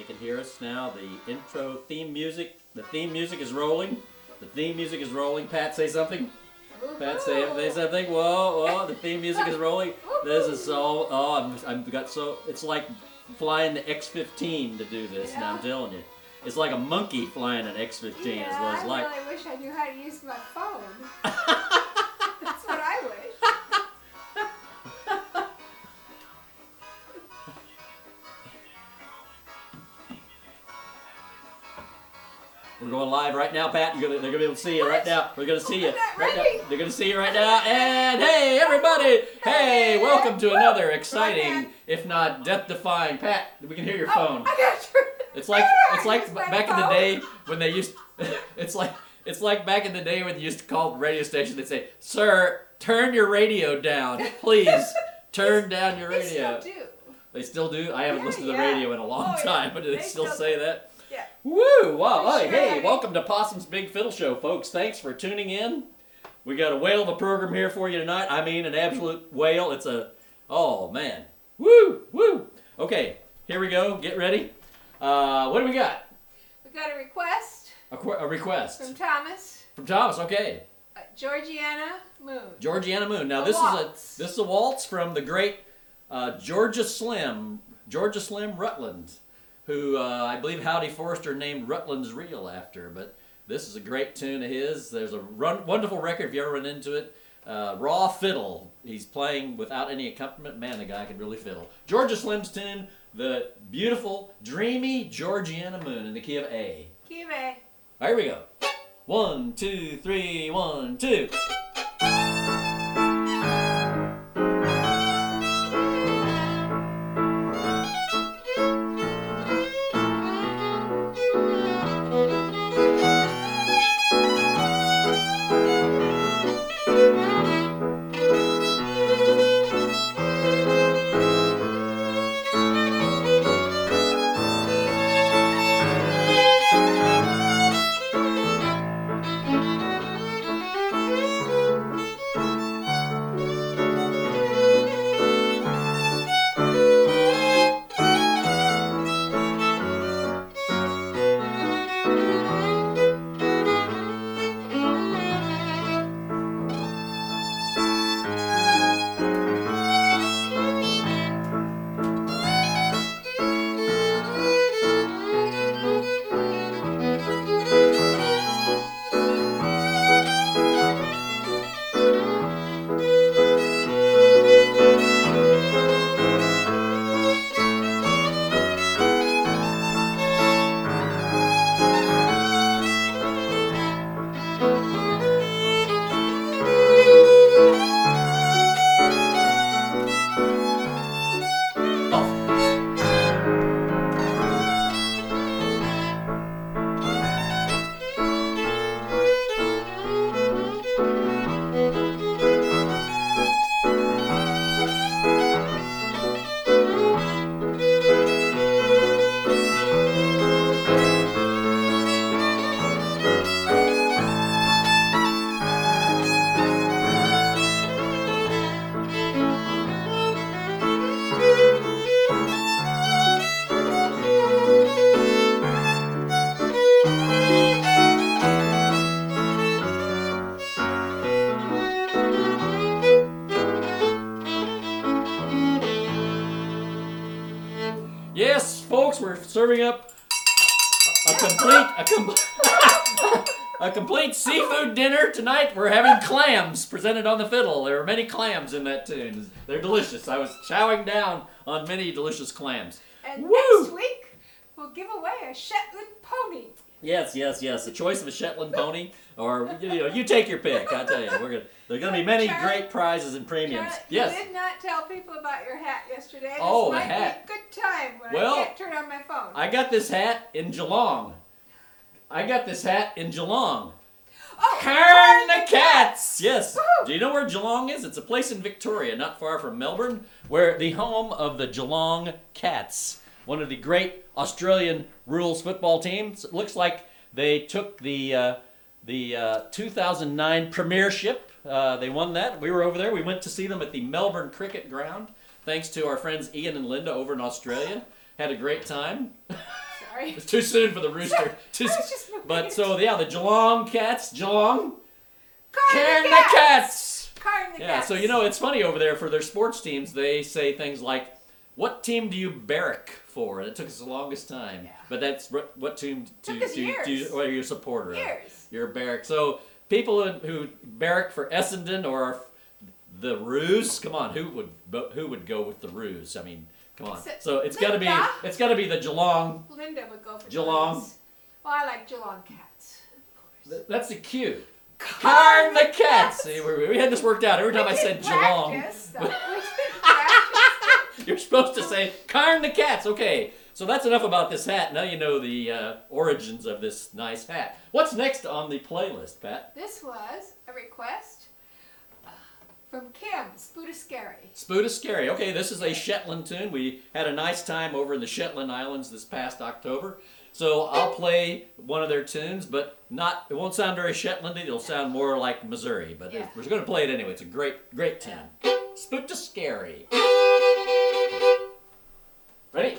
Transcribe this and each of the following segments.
They can hear us now. The intro theme music. The theme music is rolling. The theme music is rolling. Pat, say something. Pat, say, say something. Whoa, whoa! The theme music is rolling. This is so. Oh, I'm, I'm got so. It's like flying the X-15 to do this. yeah. Now I'm telling you, it's like a monkey flying an X-15. Yeah, is what it's I like. Now, Pat. You're gonna, they're gonna be able to see you right now. We're gonna see you. Right now. They're gonna see you right now. And hey, everybody! Hey, welcome to another exciting, if not death-defying. Pat, we can hear your Oh, phone. I got you. It's like it's like back in the day when they used. It's like it's like back in the day when you used to call the radio station. They'd say, "Sir, turn your radio down, please. Turn down your They radio." still do. They still do. I haven't Yeah, listened to the yeah. radio in a long Oh, yeah. time, but do they, They still still say that? Yeah. Woo! Wow! Hey, hey, welcome to Possum's Big Fiddle Show, folks. Thanks for tuning in. We got a whale of a program here for you tonight. I mean, an absolute whale. It's a oh man, woo, woo. Okay, here we go. Get ready. Uh, what do we got? We got a request A, qu- a request from Thomas. from Thomas. Okay, Uh, Georgiana Moon. Georgiana Moon. Now A this is a this is a waltz from the great uh, Georgia Slim, Georgia Slim Rutland, who uh, I believe Howdy Forrester named Rutland's Reel after. But this is a great tune of his. There's a run, wonderful record if you ever run into it. Uh, raw fiddle. He's playing without any accompaniment. Man, the guy can really fiddle. Georgia Slim's tune, the beautiful, dreamy Georgiana Moon in the key of A. Kive. Here we go. One, two, three, one, two. Presented on the fiddle. There are many clams in that tune. They're delicious. I was chowing down on many delicious clams. And Woo! next week, we'll give away a Shetland pony. Yes, yes, yes. The choice of a Shetland pony, or you know, you take your pick. I tell you, we're gonna. There are gonna be many Charlie- great prizes and premiums. Charlotte, Yes. You did not tell people about your hat yesterday. This Oh, the hat. Be a good time when Well, I can't turn on my phone. I got this hat in Geelong. I got this hat in Geelong. Oh, Turn the cats! Yes. Woohoo! Do you know where Geelong is? It's a place in Victoria, not far from Melbourne, where the home of the Geelong Cats, one of the great Australian rules football teams. It looks like they took the uh, the uh, 2009 Premiership. Uh, they won that. We were over there. We went to see them at the Melbourne Cricket Ground. Thanks to our friends Ian and Linda over in Australia. Had a great time. sorry. It's too soon for the rooster. Too I was just But so yeah, the Geelong Cats, Geelong, Carn the cats. Cats. Carn the Cats. Yeah, cats. so you know it's funny over there for their sports teams. They say things like, "What team do you barrack for?" And it took us the longest time, Yeah. but that's what, what team do, do, do, years. what are you a supporter of? Years. You're a barrack. So people who, who barrack for Essendon or the Roos, come on, who would who would go with the Roos? I mean, come on. So- So it's got to be it's got to be the Geelong. Linda would go for Geelong. Geelongs. Well, I like Geelong cats. Th- That's the cue. Carn the cats. See, we, we had this worked out every time I said Geelong. practice, though. We did practice. You're supposed to say Carn the cats. Okay, so that's enough about this hat. Now you know the uh, origins of this nice hat. What's next on the playlist, Pat? This was a request from Kim Spootiskerry. Spoota Scary. Okay, this is a Shetland tune. We had a nice time over in the Shetland Islands this past October. So I'll play one of their tunes, but not. It won't sound very Shetlandy. It'll sound more like Missouri. But Yeah. we're going to play it anyway. It's a great, great tune. Spootiskerry. Ready?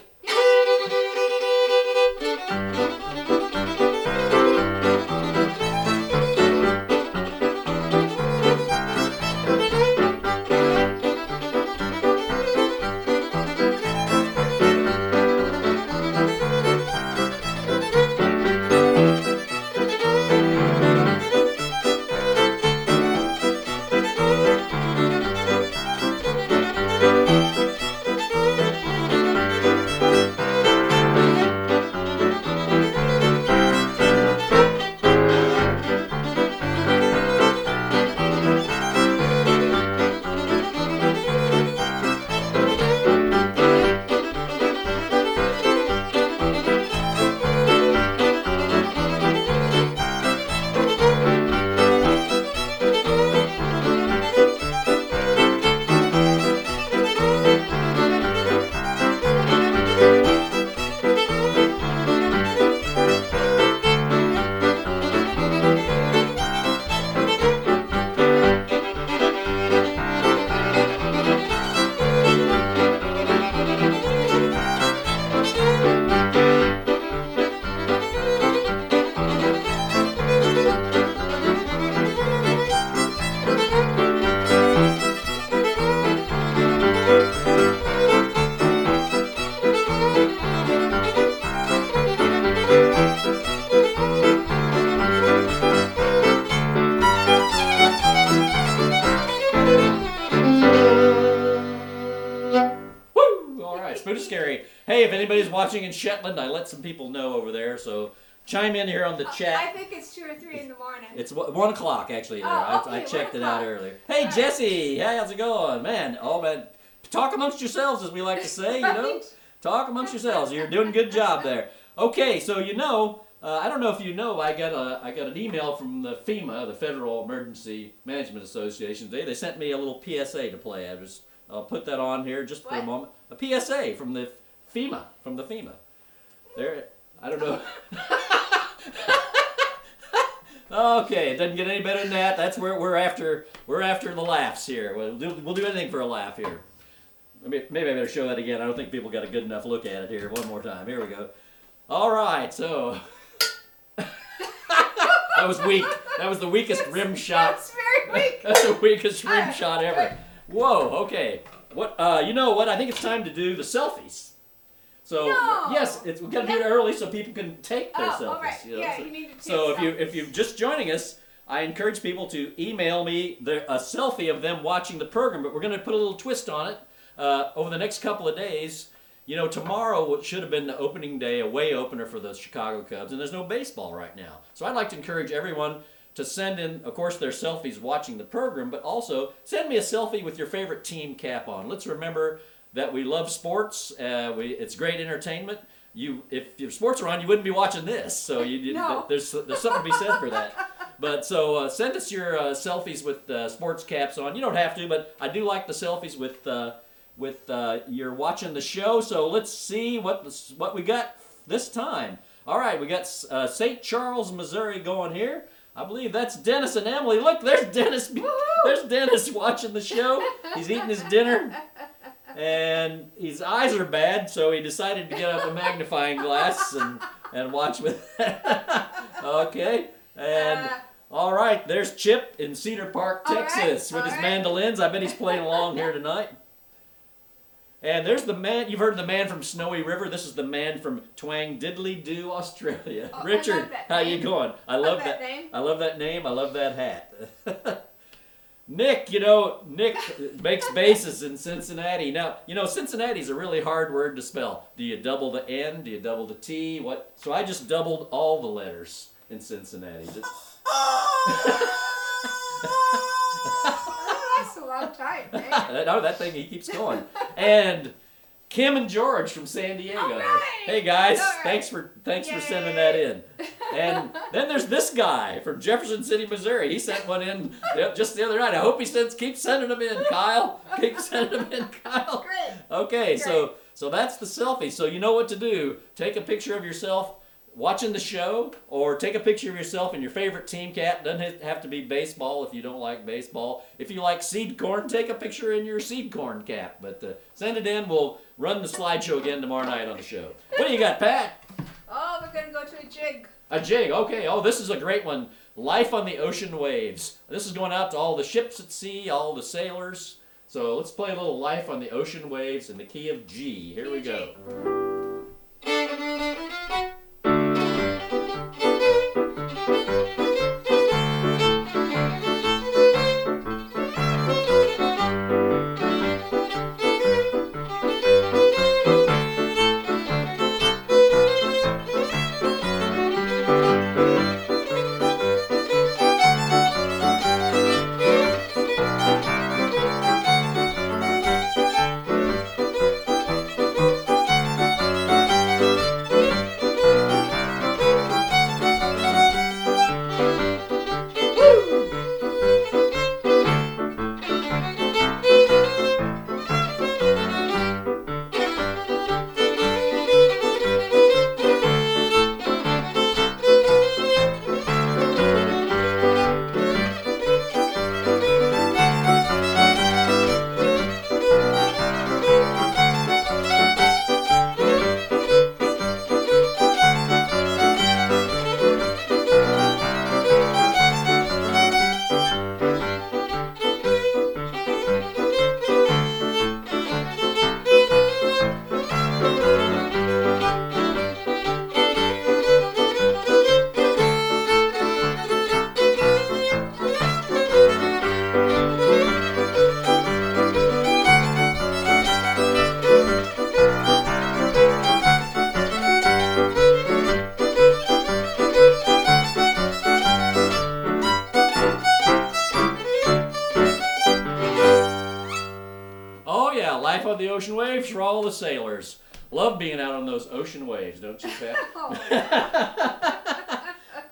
Anybody's watching in Shetland, I let some people know over there, so chime in here on the chat. I think it's two or three in the morning. It's one o'clock actually. Oh, I, okay, I one checked it out earlier. Hey. Jesse. Hey, how's it going, man? Oh man, talk amongst yourselves, as we like to say. You know, talk amongst yourselves. You're doing a good job there. Okay, so you know, uh, I don't know if you know, I got a I got an email from the FEMA, the Federal Emergency Management Association. They they sent me a little PSA to play. I just I'll put that on here just for a moment. A PSA from the FEMA from the FEMA. There, I don't know. Okay, it doesn't get any better than that. That's where we're after. We're after the laughs here. We'll do, we'll do anything for a laugh here. Maybe, maybe I better show that again. I don't think people got a good enough look at it here. One more time. Here we go. All right, so that was weak. That was the weakest rim shot. That's very weak. That's the weakest rim shot ever. Whoa. Okay. What? Uh, you know what? I think it's time to do the selfies. So No. yes, it's, we got to do it early so people can take their Oh, selfies. all right. you know, yeah, so- you need to take so if you if you're just joining us, I encourage people to email me the, a selfie of them watching the program. But we're going to put a little twist on it uh, over the next couple of days. You know, tomorrow what should have been the opening day, away opener for the Chicago Cubs, and there's no baseball right now. So I'd like to encourage everyone to send in, of course, their selfies watching the program, but also send me a selfie with your favorite team cap on. Let's remember that we love sports. Uh, we, it's great entertainment. You, if your sports are on, you wouldn't be watching this. So you, No. there's there's something to be said for that. But so uh, send us your uh, selfies with uh, sports caps on. You don't have to, but I do like the selfies with uh, with uh, you're watching the show. So let's see what what we got this time. All right, we got uh, St. Charles, Missouri, going here. I believe that's Dennis and Emily. Look, there's Dennis. Woohoo! There's Dennis watching the show. He's eating his dinner. And his eyes are bad, so he decided to get out a magnifying glass and, and watch with okay. And Uh, all right, there's Chip in Cedar Park, All right, Texas, with his right. mandolins. I bet he's playing along here tonight. And there's the man. You've heard of the man from Snowy River. This is the man from Twang Diddley Doo, Australia. Oh, Richard, how you name. going? I Love love that that. name. I love that name. I love that hat. Nick, you know, Nick makes bases in Cincinnati. Now, you know, Cincinnati's a really hard word to spell. Do you double the N? Do you double the T? What? So I just doubled all the letters in Cincinnati. That's a long time, man. no, that thing he keeps going. And Kim and George from San Diego. Right. Hey guys, right. thanks for thanks for sending that in. And then there's this guy from Jefferson City, Missouri. He sent one in just the other night. I hope he sends keep sending them in, Kyle. Keep sending them in, Kyle. Great. Okay, so so that's the selfie. So you know what to do. Take a picture of yourself watching the show, or take a picture of yourself in your favorite team cap. Doesn't have to be baseball if you don't like baseball. If you like seed corn, take a picture in your seed corn cap. But uh, send it in. We'll run the slideshow again tomorrow night on the show. What do you got, Pat? Oh, we're gonna go to a jig. A jig. Okay. Oh, this is a great one. Life on the ocean waves. This is going out to all the ships at sea, all the sailors. So let's play a little life on the ocean waves in the key of G. Here we go. Don't you, Pat? Oh,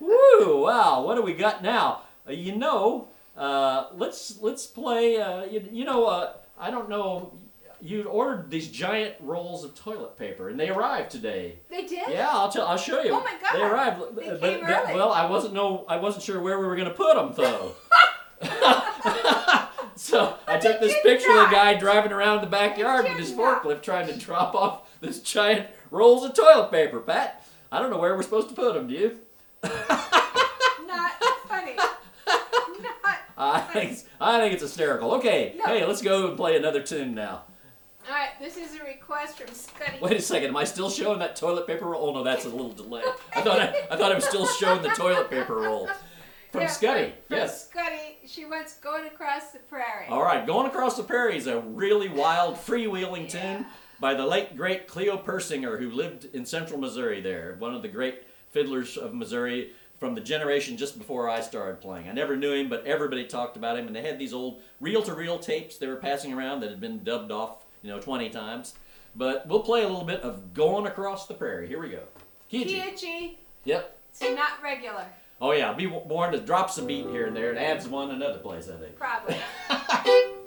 Woo! Wow, what do we got now? Uh, you know, uh, let's let's play. Uh, you, you know, uh, I don't know. You ordered these giant rolls of toilet paper, and they arrived today. they did. Yeah, I'll tell. I'll show you. Oh my God, They arrived. they but- came but- early. well, I wasn't know. I wasn't sure where we were gonna put them though. so I took this picture of the guy driving around the backyard with his not. forklift trying to drop off this giant rolls of toilet paper. Pat, I don't know where we're supposed to put them. Do you? Not funny. Not. I think it's, I think it's hysterical. Okay, No. hey, let's go and play another tune now. All right, this is a request from Scuddy. Wait a second, am I still showing that toilet paper roll? Oh no, that's a little delay. I thought I, I thought I was still showing the toilet paper roll from Yeah, Scuddy. From, Yes. Scuddy. She wants going across the prairie. All right, going across the prairie is a really wild, freewheeling Yeah. tune by the late great Cleo Persinger, who lived in central Missouri. There, one of the great fiddlers of Missouri from the generation just before I started playing. I never knew him, but everybody talked about him, and they had these old reel-to-reel tapes they were passing around that had been dubbed off, you know, 20 times. But we'll play a little bit of "Going Across the Prairie." Here we go. Key G. Key of G. Yep. It's not regular. Oh yeah, be warned. It drops a beat here and there. It adds one another place, I think. Probably.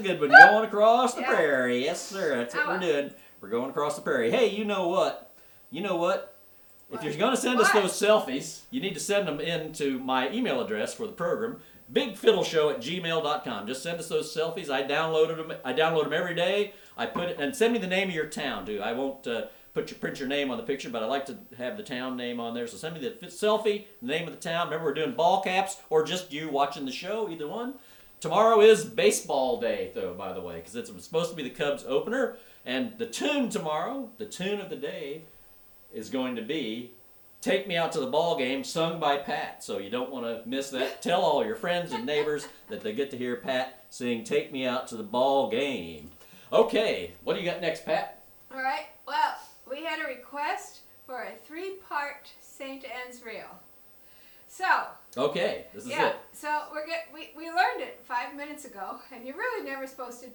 a good one. Going across the Yeah. prairie. Yes, sir. That's what Oh. we're doing. We're going across the prairie. Hey, you know what? You know what? If you're going to send us those selfies, you need to send them in to my email address for the program, bigfiddleshow at gmail.com. Just send us those selfies. I downloaded them. I download them every day. I put it and send me the name of your town too. I won't uh, put your print your name on the picture, but I like to have the town name on there. So send me the fi- selfie, the name of the town. Remember, we're doing ball caps or just you watching the show, either one. Tomorrow is baseball day, though, by the way, because it's supposed to be the Cubs opener. And the tune tomorrow, the tune of the day, is going to be Take Me Out to the Ball Game, sung by Pat. So you don't want to miss that. Tell all your friends and neighbors that they get to hear Pat sing Take Me Out to the Ball Game. Okay, what do you got next, Pat? All right. Well, we had a request for a three-part Saint Anne's Reel. So Okay, this is yeah, it. so we're get, we we learned it five minutes ago, and you're really never supposed to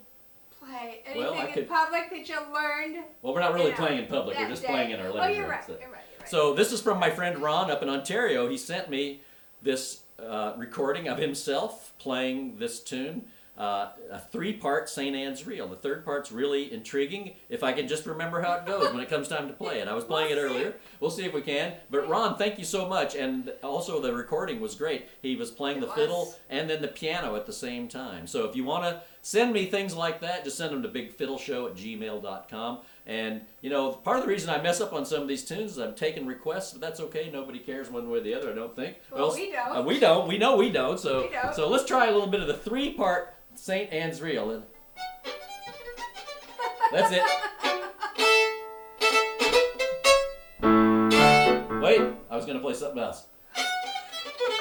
play anything Well, in could- public that you learned. Well, we're not really you know, playing in public. We're just day. playing in our living Oh, you're room. right. so- You're right. You're right. So this is from my friend Ron up in Ontario. He sent me this uh, recording of himself playing this tune, uh, a three-part St. Anne's Reel. The third part's really intriguing. If I can just remember how it goes when it comes time to play it. I was playing it earlier. We'll see if we can. But Ron, thank you so much. And also the recording was great. He was playing It the was. fiddle and then the piano at the same time. So if you want to send me things like that, just send them to bigfiddleshow at gmail.com. And, you know, part of the reason I mess up on some of these tunes is I'm taking requests, but that's okay. Nobody cares one way or the other, I don't think. Well, we don't. uh, we don't. We know we don't. So, We don't. so let's try a little bit of the three part St. Anne's Reel. That's it. Wait, I was going to play something else.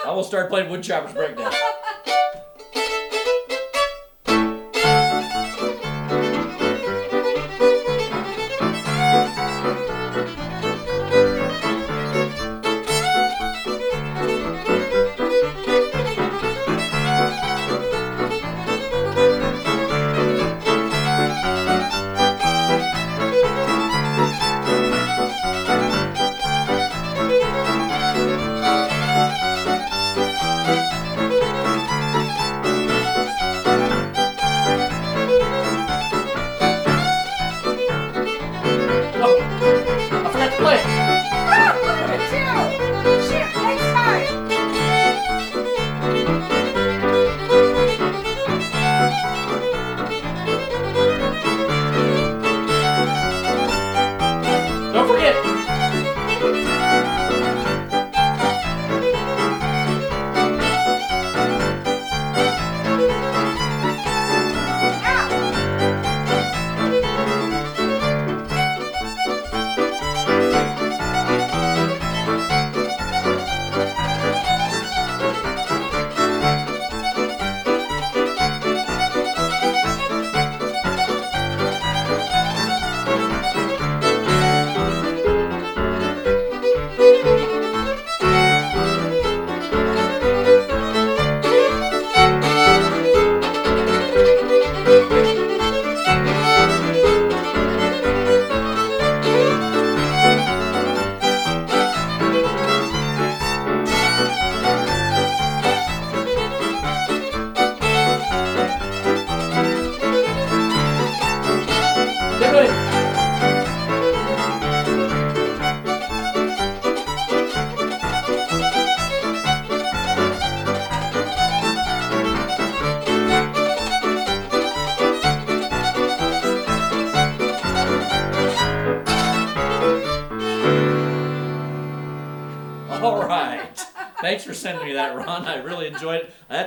I will start playing Woodchopper's Breakdown.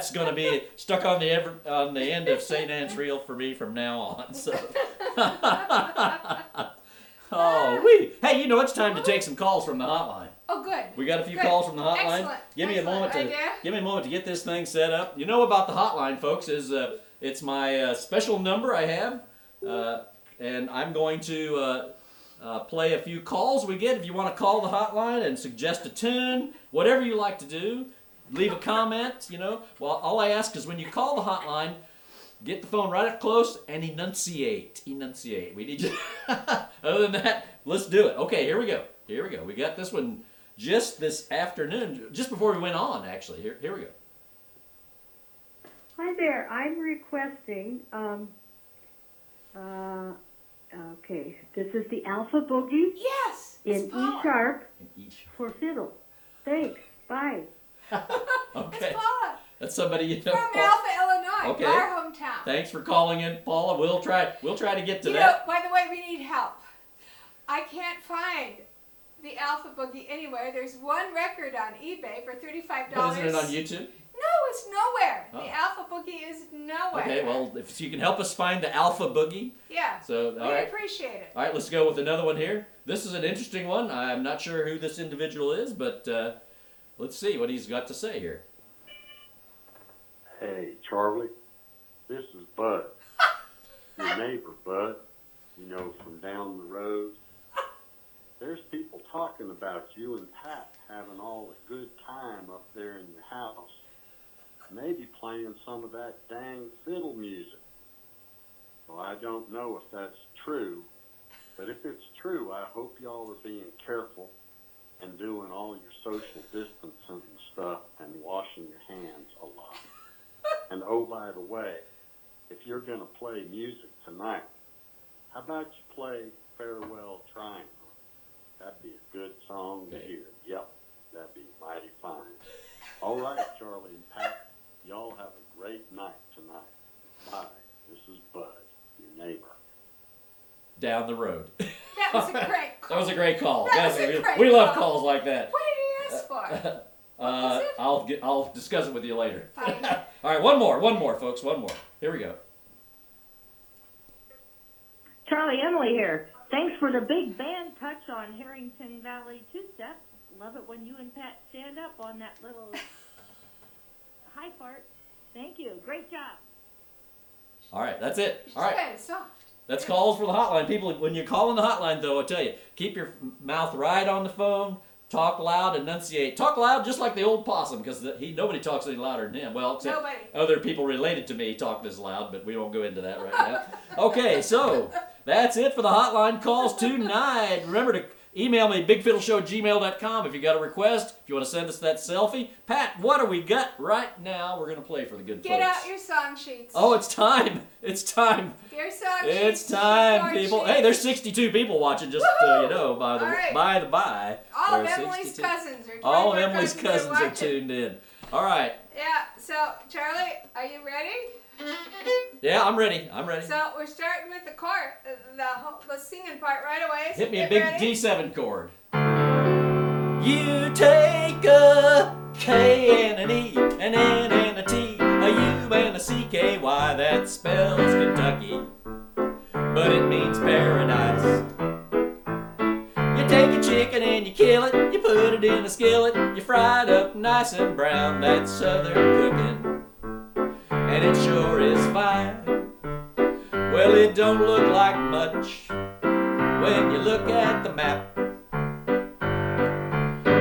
That's going to be stuck on the ever, on the end of St. Anne's Reel for me from now on. So. oh, we. Hey, you know it's time to take some calls from the hotline. Oh, good. We got a few Good. calls from the hotline. Excellent. Give me a moment to idea. give me a moment to get this thing set up. You know about the hotline, folks? Is uh, it's my uh, special number I have, uh, and I'm going to uh, uh, play a few calls we get. If you want to call the hotline and suggest a tune, whatever you like to do, leave a comment. You know, well, all I ask is when you call the hotline, get the phone right up close and enunciate. Enunciate. We need you. Other than that, let's do it. Okay, here we go. Here we go. We got this one just this afternoon, just before we went on. Actually, here here we go. Hi there. I'm requesting. Um, uh, okay, this is the Alpha Boogie Yes. in E Paula. sharp And each. for fiddle. Thanks. Bye. Okay, It's Paula that's somebody you know. from Paul- Alpha, Illinois, Okay. our hometown. Thanks for calling in, Paula. We'll try. We'll try to get to you know, that. by the way, we need help. I can't find the Alpha Boogie anywhere. There's one record on eBay for thirty-five dollars. isn't it on YouTube? No, it's nowhere. Oh. The Alpha Boogie is nowhere. Okay, well, if you can help us find the Alpha Boogie, yeah, so we all right, appreciate it. all right, let's go with another one here. This is an interesting one. I'm not sure who this individual is, but uh, let's see what he's got to say here. Hey, Charlie, this is Bud, your neighbor, Bud, you know, from down the road. There's people talking about you and Pat having all the good time up there in your house. Maybe playing some of that dang fiddle music. Well, I don't know if that's true, but if it's true, I hope y'all are being careful and doing all your social distancing and stuff and washing your hands a lot. And oh, by the way, if you're going to play music tonight, how about you play Farewell Triangle? That'd be a good song to hear. Yep, that'd be mighty fine. All right, Charlie and Pat, y'all have a great night tonight. Bye. This is Bud, your neighbor. Down the road. That was a great call. that was a great call. That was Yes, a we, great we love calls like that. What did he ask for? Uh. I'll get. I'll discuss it with you later. Fine. All right, one more, one more, folks, one more. Here we go. Charlie Emily here. Thanks for the big band touch on Harrington Valley Two Step. Love it when you and Pat stand up on that little high part. Thank you. Great job. All right, that's it. She's All right. Kind of soft. That's calls for the hotline. People, when you're calling the hotline, though, I tell you, keep your mouth right on the phone. Talk loud, enunciate. Talk loud, just like the old possum, because he nobody talks any louder than him. Well, except Nobody. other people related to me talk this loud, but we won't go into that right now. Okay, so that's it for the hotline calls tonight. Remember to email me bigfiddleshow@gmail.com if you got a request. If you want to send us that selfie, Pat, what do we got right now? We're gonna play for the good Get folks. out your song sheets. oh, it's time! It's time! your song It's sheets. time, people. sheets. Hey, there's 62 people watching. Just uh, Woohoo! you know, by the All right. by the by. All of There's Emily's 62. cousins are All of Emily's cousins are watching. tuned in. All right. Yeah. So Charlie, are you ready? Yeah, I'm ready. I'm ready. So we're starting with the chord, uh, the whole, the singing part right away. So Hit me a big ready. D7 chord. You take a K and an E, an N and a T, a U and a C K Y. That spells Kentucky, but it means paradise. You take a chicken and you kill it, you put it in a skillet, you fry it up nice and brown. That's southern cooking, and it sure is fine. Well, it don't look like much when you look at the map.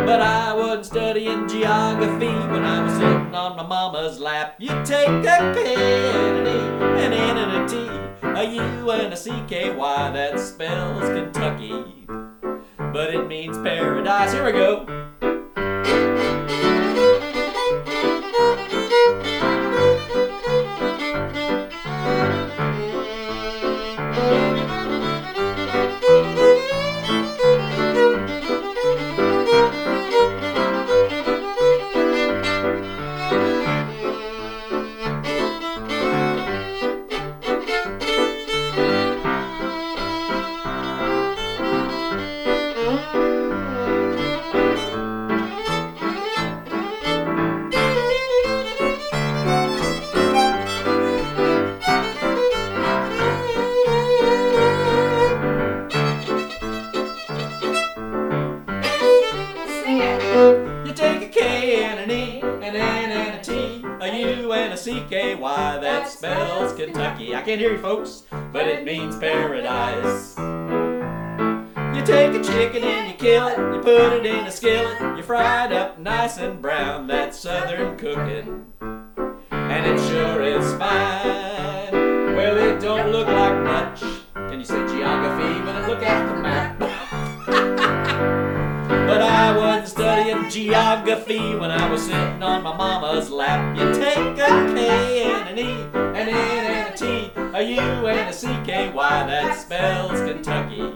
But I wasn't studying geography when I was sitting on my mama's lap. You take a K and an E, an N and a T, a U and a C K. Why that spells Kentucky, but it means paradise. Here we go. Can't hear you, folks, but it means paradise. You take a chicken and you kill it, you put it in a skillet, you fry it up nice and brown. That's southern cooking, and it sure is fine. Well, it don't look like much. Can you say geography when I look at the map? But I wasn't studying geography when I was sitting on my mama's lap. You K Y. That spells Kentucky,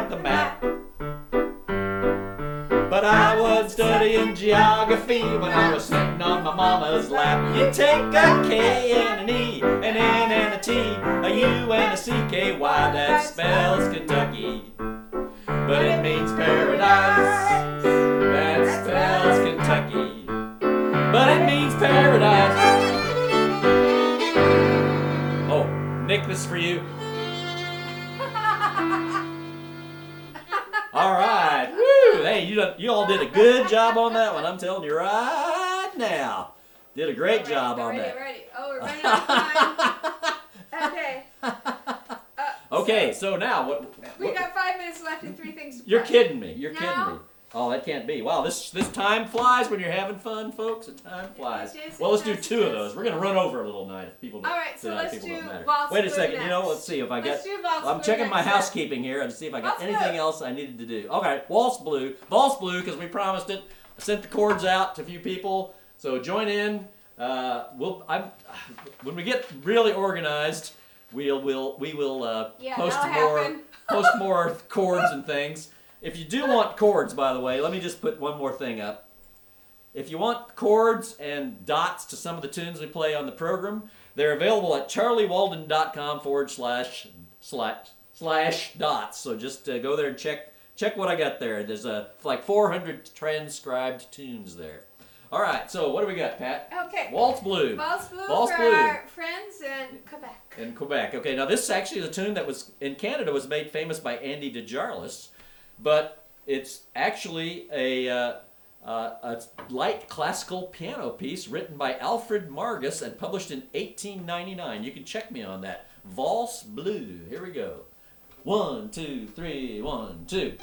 at the map. But I was studying geography when I was sitting on my mama's lap. You take a K and an E, an N and a T, a U and a C K Y that spells Kentucky. But it means paradise. Did a good job on that one. I'm telling you right now. Did a great Ready, job on ready, that. Ready. Oh, we're running out of time. Okay. Uh, Okay, so now what? We got five minutes left and three things you're kidding me. You're kidding me. Oh, that can't be. Wow, this this time flies when you're having fun, folks. The time flies. It is, Well, let's do two of those. We're gonna run over a little night if people. Don't, All right, so let's people do Wait a second. You know, let's see if I Let's got. do I'm checking my housekeeping here and see if I got Waltz anything Blue. else I needed to do. Okay, Waltz Blue. Waltz Blue, because we promised it. I sent the chords out to a few people, so join in. Uh, we'll. I'm. When we get really organized, we'll will we will uh, Yeah, post more happen. post more chords and things. If you do want chords, by the way, let me just put one more thing up. If you want chords and dots to some of the tunes we play on the program, they're available at charliewalden.com forward slash slash slash dots. So just uh, go there and check check what I got there. There's uh, like 400 transcribed tunes there. All right, so what do we got, Pat? Okay. Waltz Blue Waltz Blue Waltz for Blue. our friends in Quebec. in Quebec. Okay, now this is actually is a tune that was in Canada was made famous by Andy DeJarlis, but it's actually a uh, uh, a light classical piano piece written by Alfred Margis and published in 1899. You can check me on that. Valse Bleue. Here we go. One, two, three, one, two.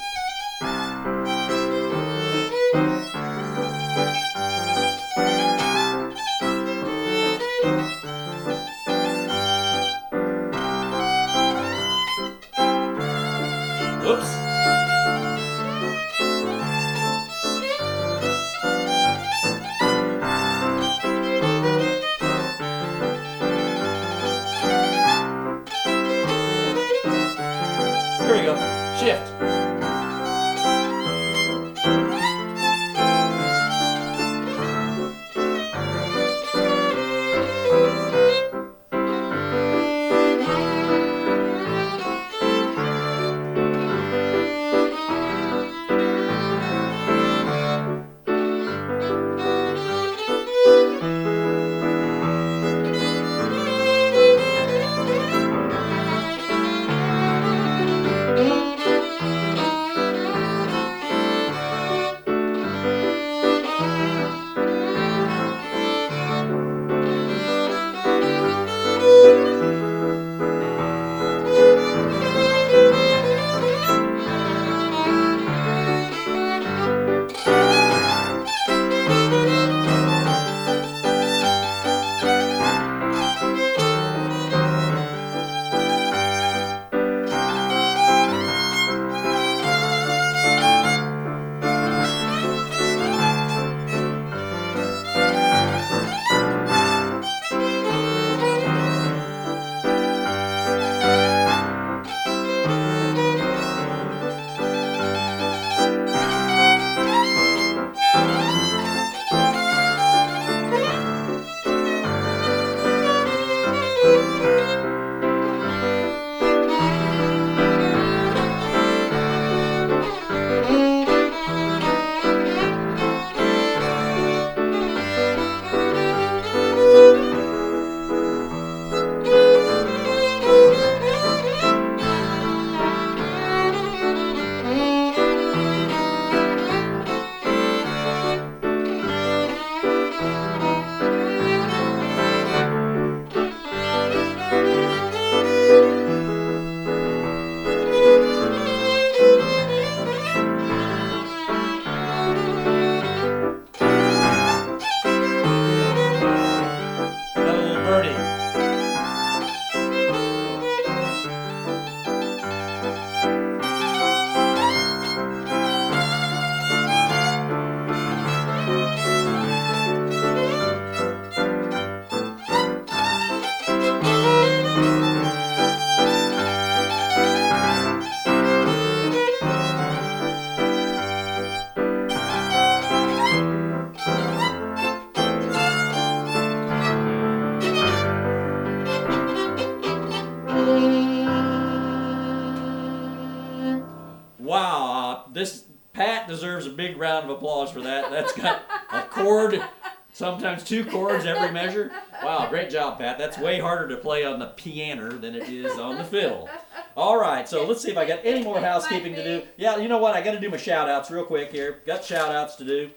Two chords every measure. Wow, great job, Pat. That's way harder to play on the piano than it is on the fiddle. All right, so let's see if I got any more housekeeping to do. Yeah, you know what? I got to do my shout outs real quick here. Got shout outs to do.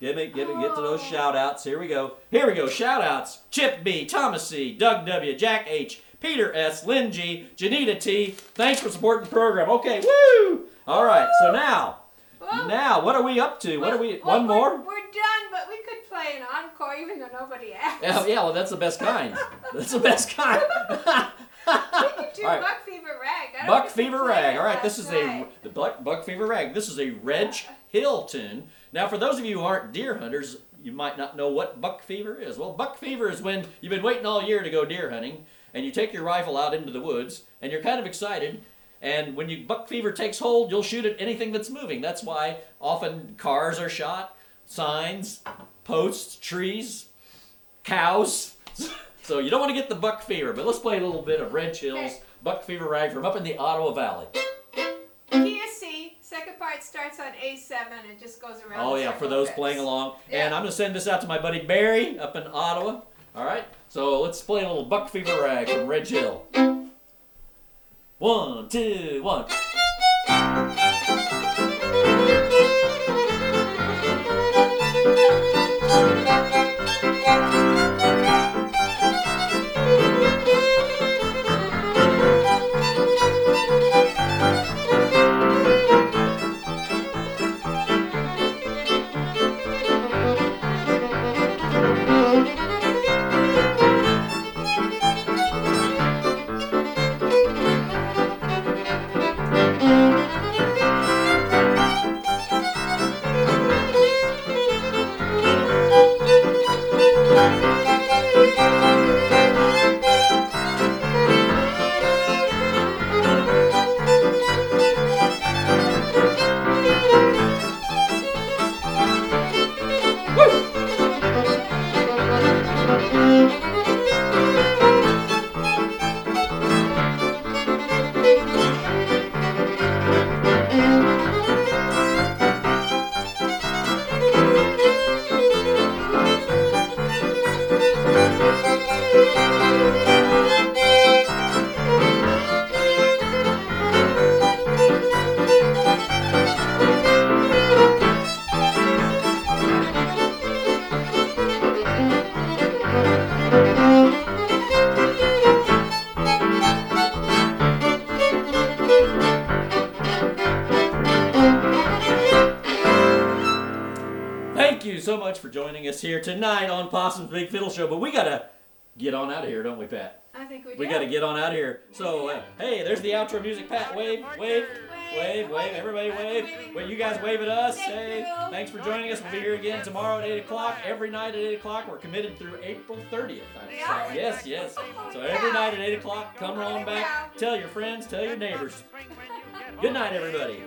Give me, give me, get to those shout outs. Here we go. Here we go. Shout outs. Chip B, Thomas C, Doug W, Jack H, Peter S, Lynn G, Janita T. Thanks for supporting the program. Okay, woo! All right, so now, Well, now, what are we up to? What are we? well, One we're- more? We're done, but we could play an encore even though nobody asked. Yeah, yeah, well, that's the best kind. That's the best kind. We could do right. Buck Fever Rag. Buck Fever Rag. All right, this is a the Buck, Buck Fever Rag. This is a Reg Hill tune. Now, for those of you who aren't deer hunters, you might not know what Buck Fever is. Well, Buck Fever is when you've been waiting all year to go deer hunting, and you take your rifle out into the woods, and you're kind of excited. And when you Buck Fever takes hold, you'll shoot at anything that's moving. That's why often cars are shot, signs, posts, trees, cows. So you don't want to get the buck fever, but let's play a little bit of Reg Hill's Okay. Buck Fever Rag from up in the Ottawa Valley. Key of C. Second part starts on A7 and just goes around. Oh yeah, for those bits. playing along. Yeah. And I'm gonna send this out to my buddy Barry up in Ottawa. All right. So let's play a little Buck Fever Rag from Reg Hill. One, two, one. Us here tonight on Possum's Big Fiddle Show. But we gotta get on out of here, don't we, Pat? I think we do. We gotta get on out of here. So uh, hey, there's the outro music. Pat, wave, wave. Wave, wave, everybody wave. Wait, you guys wave at us. Hey, thanks for joining us. We'll be here again tomorrow at 8 o'clock. Every night at 8 o'clock. We're committed through April 30th. We? Yes, yes. So every night at 8 o'clock, come on back. Tell your friends, tell your neighbors. Good night, everybody.